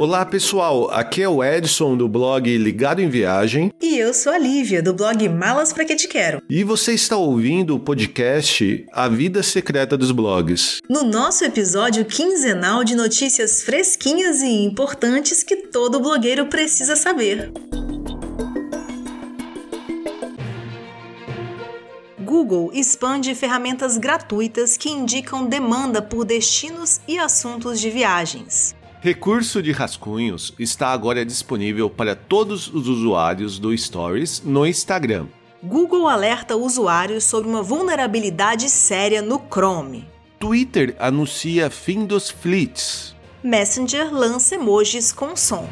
Olá pessoal, aqui é o Edson do blog Ligado em Viagem. E eu sou a Lívia do blog Malas Pra Que Te Quero. E você está ouvindo o podcast A Vida Secreta dos Blogs. No nosso episódio quinzenal de notícias fresquinhas e importantes que todo blogueiro precisa saber. Google expande ferramentas gratuitas que indicam demanda por destinos e assuntos de viagens. Recurso de rascunhos está agora disponível para todos os usuários do Stories no Instagram. Google alerta usuários sobre uma vulnerabilidade séria no Chrome. Twitter anuncia fim dos fleets. Messenger lança emojis com som.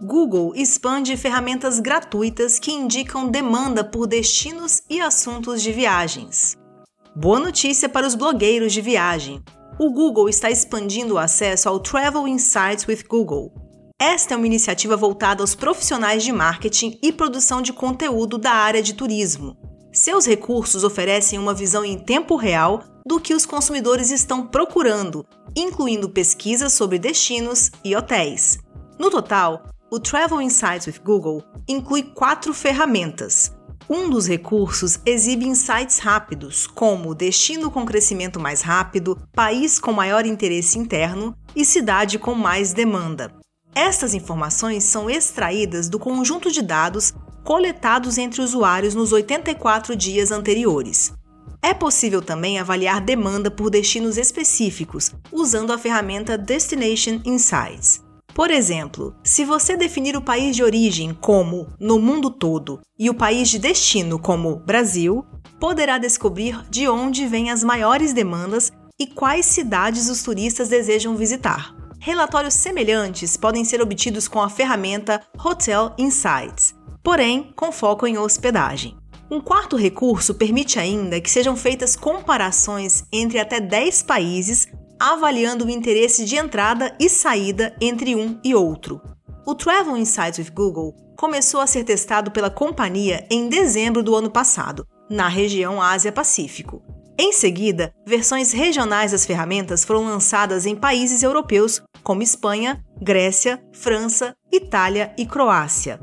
Google expande ferramentas gratuitas que indicam demanda por destinos e assuntos de viagens. Boa notícia para os blogueiros de viagem. O Google está expandindo o acesso ao Travel Insights with Google. Esta é uma iniciativa voltada aos profissionais de marketing e produção de conteúdo da área de turismo. Seus recursos oferecem uma visão em tempo real do que os consumidores estão procurando, incluindo pesquisas sobre destinos e hotéis. No total, o Travel Insights with Google inclui quatro ferramentas. Um dos recursos exibe insights rápidos, como destino com crescimento mais rápido, país com maior interesse interno e cidade com mais demanda. Estas informações são extraídas do conjunto de dados coletados entre usuários nos 84 dias anteriores. É possível também avaliar demanda por destinos específicos usando a ferramenta Destination Insights. Por exemplo, se você definir o país de origem como no mundo todo e o país de destino como Brasil, poderá descobrir de onde vêm as maiores demandas e quais cidades os turistas desejam visitar. Relatórios semelhantes podem ser obtidos com a ferramenta Hotel Insights, porém com foco em hospedagem. Um quarto recurso permite ainda que sejam feitas comparações entre até 10 países avaliando o interesse de entrada e saída entre um e outro. O Travel Insights with Google começou a ser testado pela companhia em dezembro do ano passado, na região Ásia-Pacífico. Em seguida, versões regionais das ferramentas foram lançadas em países europeus como Espanha, Grécia, França, Itália e Croácia.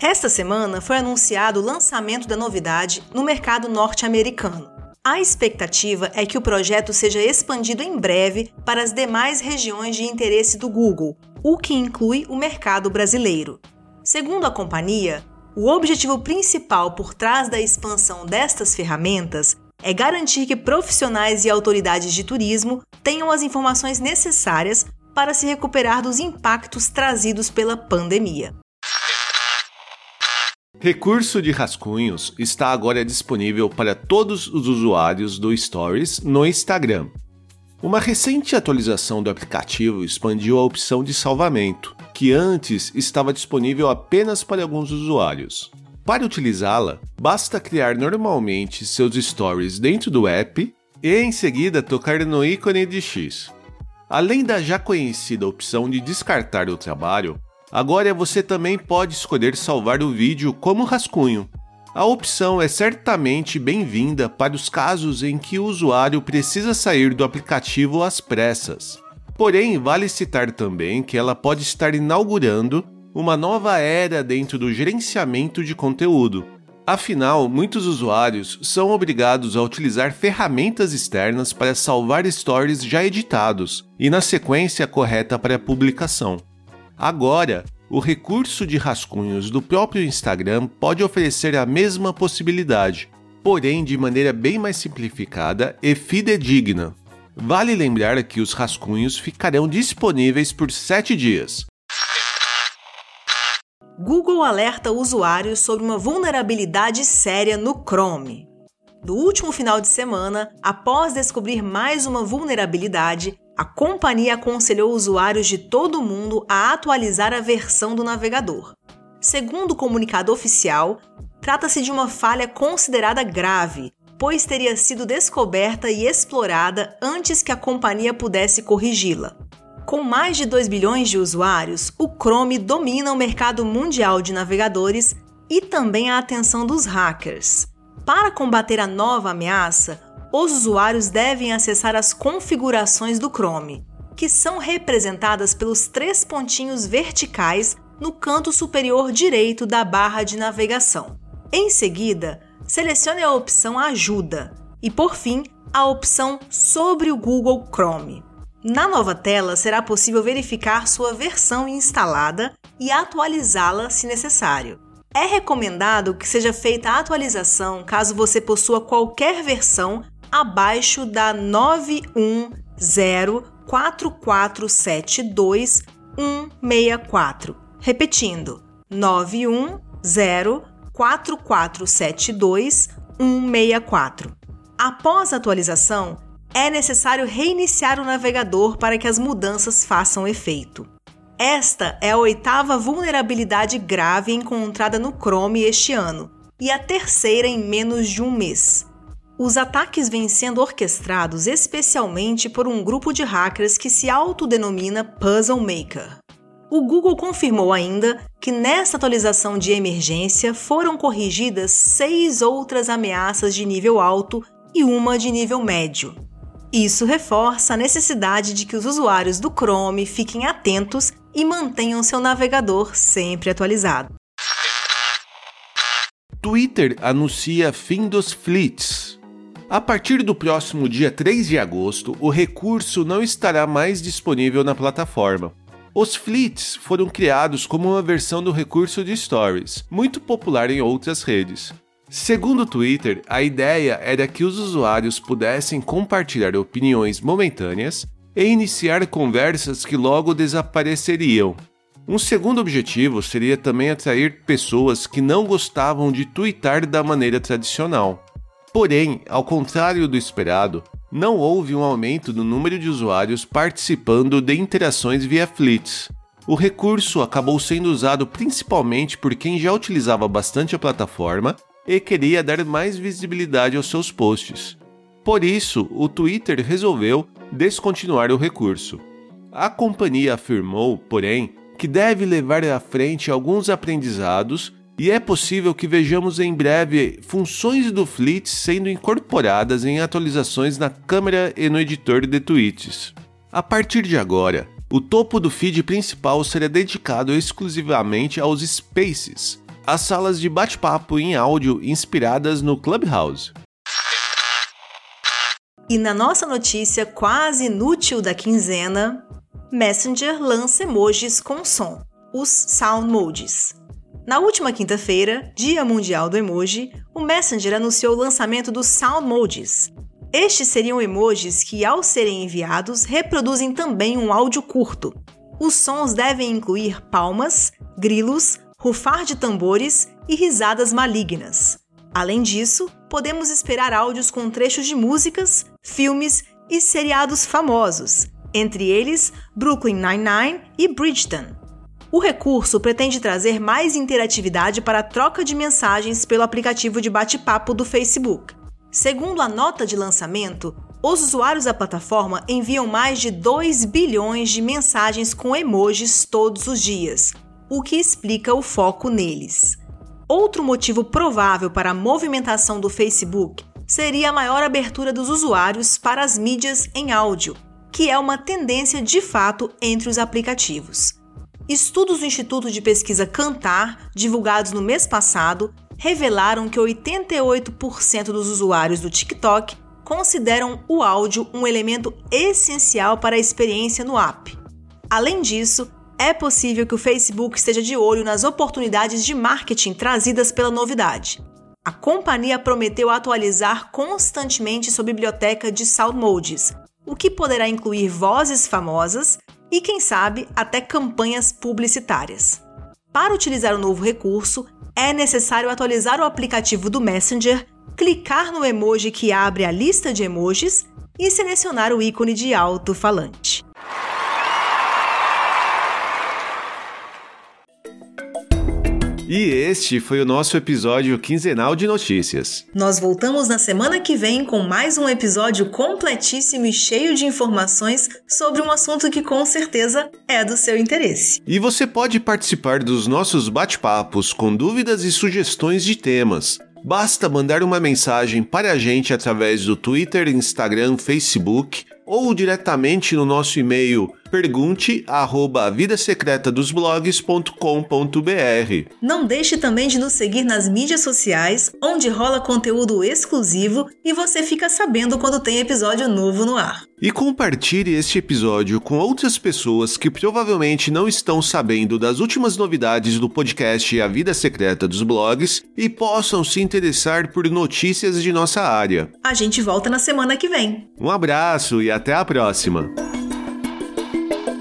Esta semana foi anunciado o lançamento da novidade no mercado norte-americano. A expectativa é que o projeto seja expandido em breve para as demais regiões de interesse do Google, o que inclui o mercado brasileiro. Segundo a companhia, o objetivo principal por trás da expansão destas ferramentas é garantir que profissionais e autoridades de turismo tenham as informações necessárias para se recuperar dos impactos trazidos pela pandemia. Recurso de rascunhos está agora disponível para todos os usuários do Stories no Instagram. Uma recente atualização do aplicativo expandiu a opção de salvamento, que antes estava disponível apenas para alguns usuários. Para utilizá-la, basta criar normalmente seus stories dentro do app e em seguida tocar no ícone de X. Além da já conhecida opção de descartar o trabalho, Agora você também pode escolher salvar o vídeo como rascunho. A opção é certamente bem-vinda para os casos em que o usuário precisa sair do aplicativo às pressas. Porém, vale citar também que ela pode estar inaugurando uma nova era dentro do gerenciamento de conteúdo. Afinal, muitos usuários são obrigados a utilizar ferramentas externas para salvar stories já editados e na sequência correta para publicação. Agora, o recurso de rascunhos do próprio Instagram pode oferecer a mesma possibilidade, porém de maneira bem mais simplificada e fidedigna. Vale lembrar que os rascunhos ficarão disponíveis por 7 dias. Google alerta usuários sobre uma vulnerabilidade séria no Chrome. No último final de semana, após descobrir mais uma vulnerabilidade, a companhia aconselhou usuários de todo o mundo a atualizar a versão do navegador. Segundo o comunicado oficial, trata-se de uma falha considerada grave, pois teria sido descoberta e explorada antes que a companhia pudesse corrigi-la. Com mais de 2 bilhões de usuários, o Chrome domina o mercado mundial de navegadores e também a atenção dos hackers. Para combater a nova ameaça, os usuários devem acessar as configurações do Chrome, que são representadas pelos três pontinhos verticais no canto superior direito da barra de navegação. Em seguida, selecione a opção Ajuda e, por fim, a opção Sobre o Google Chrome. Na nova tela, será possível verificar sua versão instalada e atualizá-la se necessário. É recomendado que seja feita a atualização caso você possua qualquer versão abaixo da 9104472.164. Repetindo, 9104472.164. Após a atualização, é necessário reiniciar o navegador para que as mudanças façam efeito. Esta é a oitava vulnerabilidade grave encontrada no Chrome este ano e a terceira em menos de um mês. Os ataques vêm sendo orquestrados especialmente por um grupo de hackers que se autodenomina Puzzle Maker. O Google confirmou ainda que nesta atualização de emergência foram corrigidas seis outras ameaças de nível alto e uma de nível médio. Isso reforça a necessidade de que os usuários do Chrome fiquem atentos e mantenham seu navegador sempre atualizado. Twitter anuncia fim dos fleets. A partir do próximo dia 3 de agosto, o recurso não estará mais disponível na plataforma. Os fleets foram criados como uma versão do recurso de Stories, muito popular em outras redes. Segundo o Twitter, a ideia era que os usuários pudessem compartilhar opiniões momentâneas e iniciar conversas que logo desapareceriam. Um segundo objetivo seria também atrair pessoas que não gostavam de twittar da maneira tradicional. Porém, ao contrário do esperado, não houve um aumento no número de usuários participando de interações via Fleets. O recurso acabou sendo usado principalmente por quem já utilizava bastante a plataforma e queria dar mais visibilidade aos seus posts. Por isso, o Twitter resolveu descontinuar o recurso. A companhia afirmou, porém, que deve levar à frente alguns aprendizados e é possível que vejamos em breve funções do Fleet sendo incorporadas em atualizações na câmera e no editor de tweets. A partir de agora, o topo do feed principal será dedicado exclusivamente aos Spaces, as salas de bate-papo em áudio inspiradas no Clubhouse. E na nossa notícia quase inútil da quinzena, Messenger lança emojis com som, os Sound Modes. Na última quinta-feira, Dia Mundial do Emoji, o Messenger anunciou o lançamento dos Sound Modes. Estes seriam emojis que, ao serem enviados, reproduzem também um áudio curto. Os sons devem incluir palmas, grilos, rufar de tambores e risadas malignas. Além disso, podemos esperar áudios com trechos de músicas, filmes e seriados famosos, entre eles Brooklyn Nine-Nine e Bridgeton. O recurso pretende trazer mais interatividade para a troca de mensagens pelo aplicativo de bate-papo do Facebook. Segundo a nota de lançamento, os usuários da plataforma enviam mais de 2 bilhões de mensagens com emojis todos os dias, o que explica o foco neles. Outro motivo provável para a movimentação do Facebook seria a maior abertura dos usuários para as mídias em áudio, que é uma tendência de fato entre os aplicativos. Estudos do Instituto de Pesquisa Cantar, divulgados no mês passado, revelaram que 88% dos usuários do TikTok consideram o áudio um elemento essencial para a experiência no app. Além disso, é possível que o Facebook esteja de olho nas oportunidades de marketing trazidas pela novidade. A companhia prometeu atualizar constantemente sua biblioteca de sound modes, o que poderá incluir vozes famosas e, quem sabe, até campanhas publicitárias. Para utilizar o novo recurso, é necessário atualizar o aplicativo do Messenger, clicar no emoji que abre a lista de emojis e selecionar o ícone de alto-falante. E este foi o nosso episódio quinzenal de notícias. Nós voltamos na semana que vem com mais um episódio completíssimo e cheio de informações sobre um assunto que com certeza é do seu interesse. E você pode participar dos nossos bate-papos com dúvidas e sugestões de temas. Basta mandar uma mensagem para a gente através do Twitter, Instagram, Facebook ou diretamente no nosso e-mail pergunte@vidasecretadosblogs.com.br. Não deixe também de nos seguir nas mídias sociais, onde rola conteúdo exclusivo e você fica sabendo quando tem episódio novo no ar. E compartilhe este episódio com outras pessoas que provavelmente não estão sabendo das últimas novidades do podcast A Vida Secreta dos Blogs e possam se interessar por notícias de nossa área. A gente volta na semana que vem. Um abraço e até a próxima!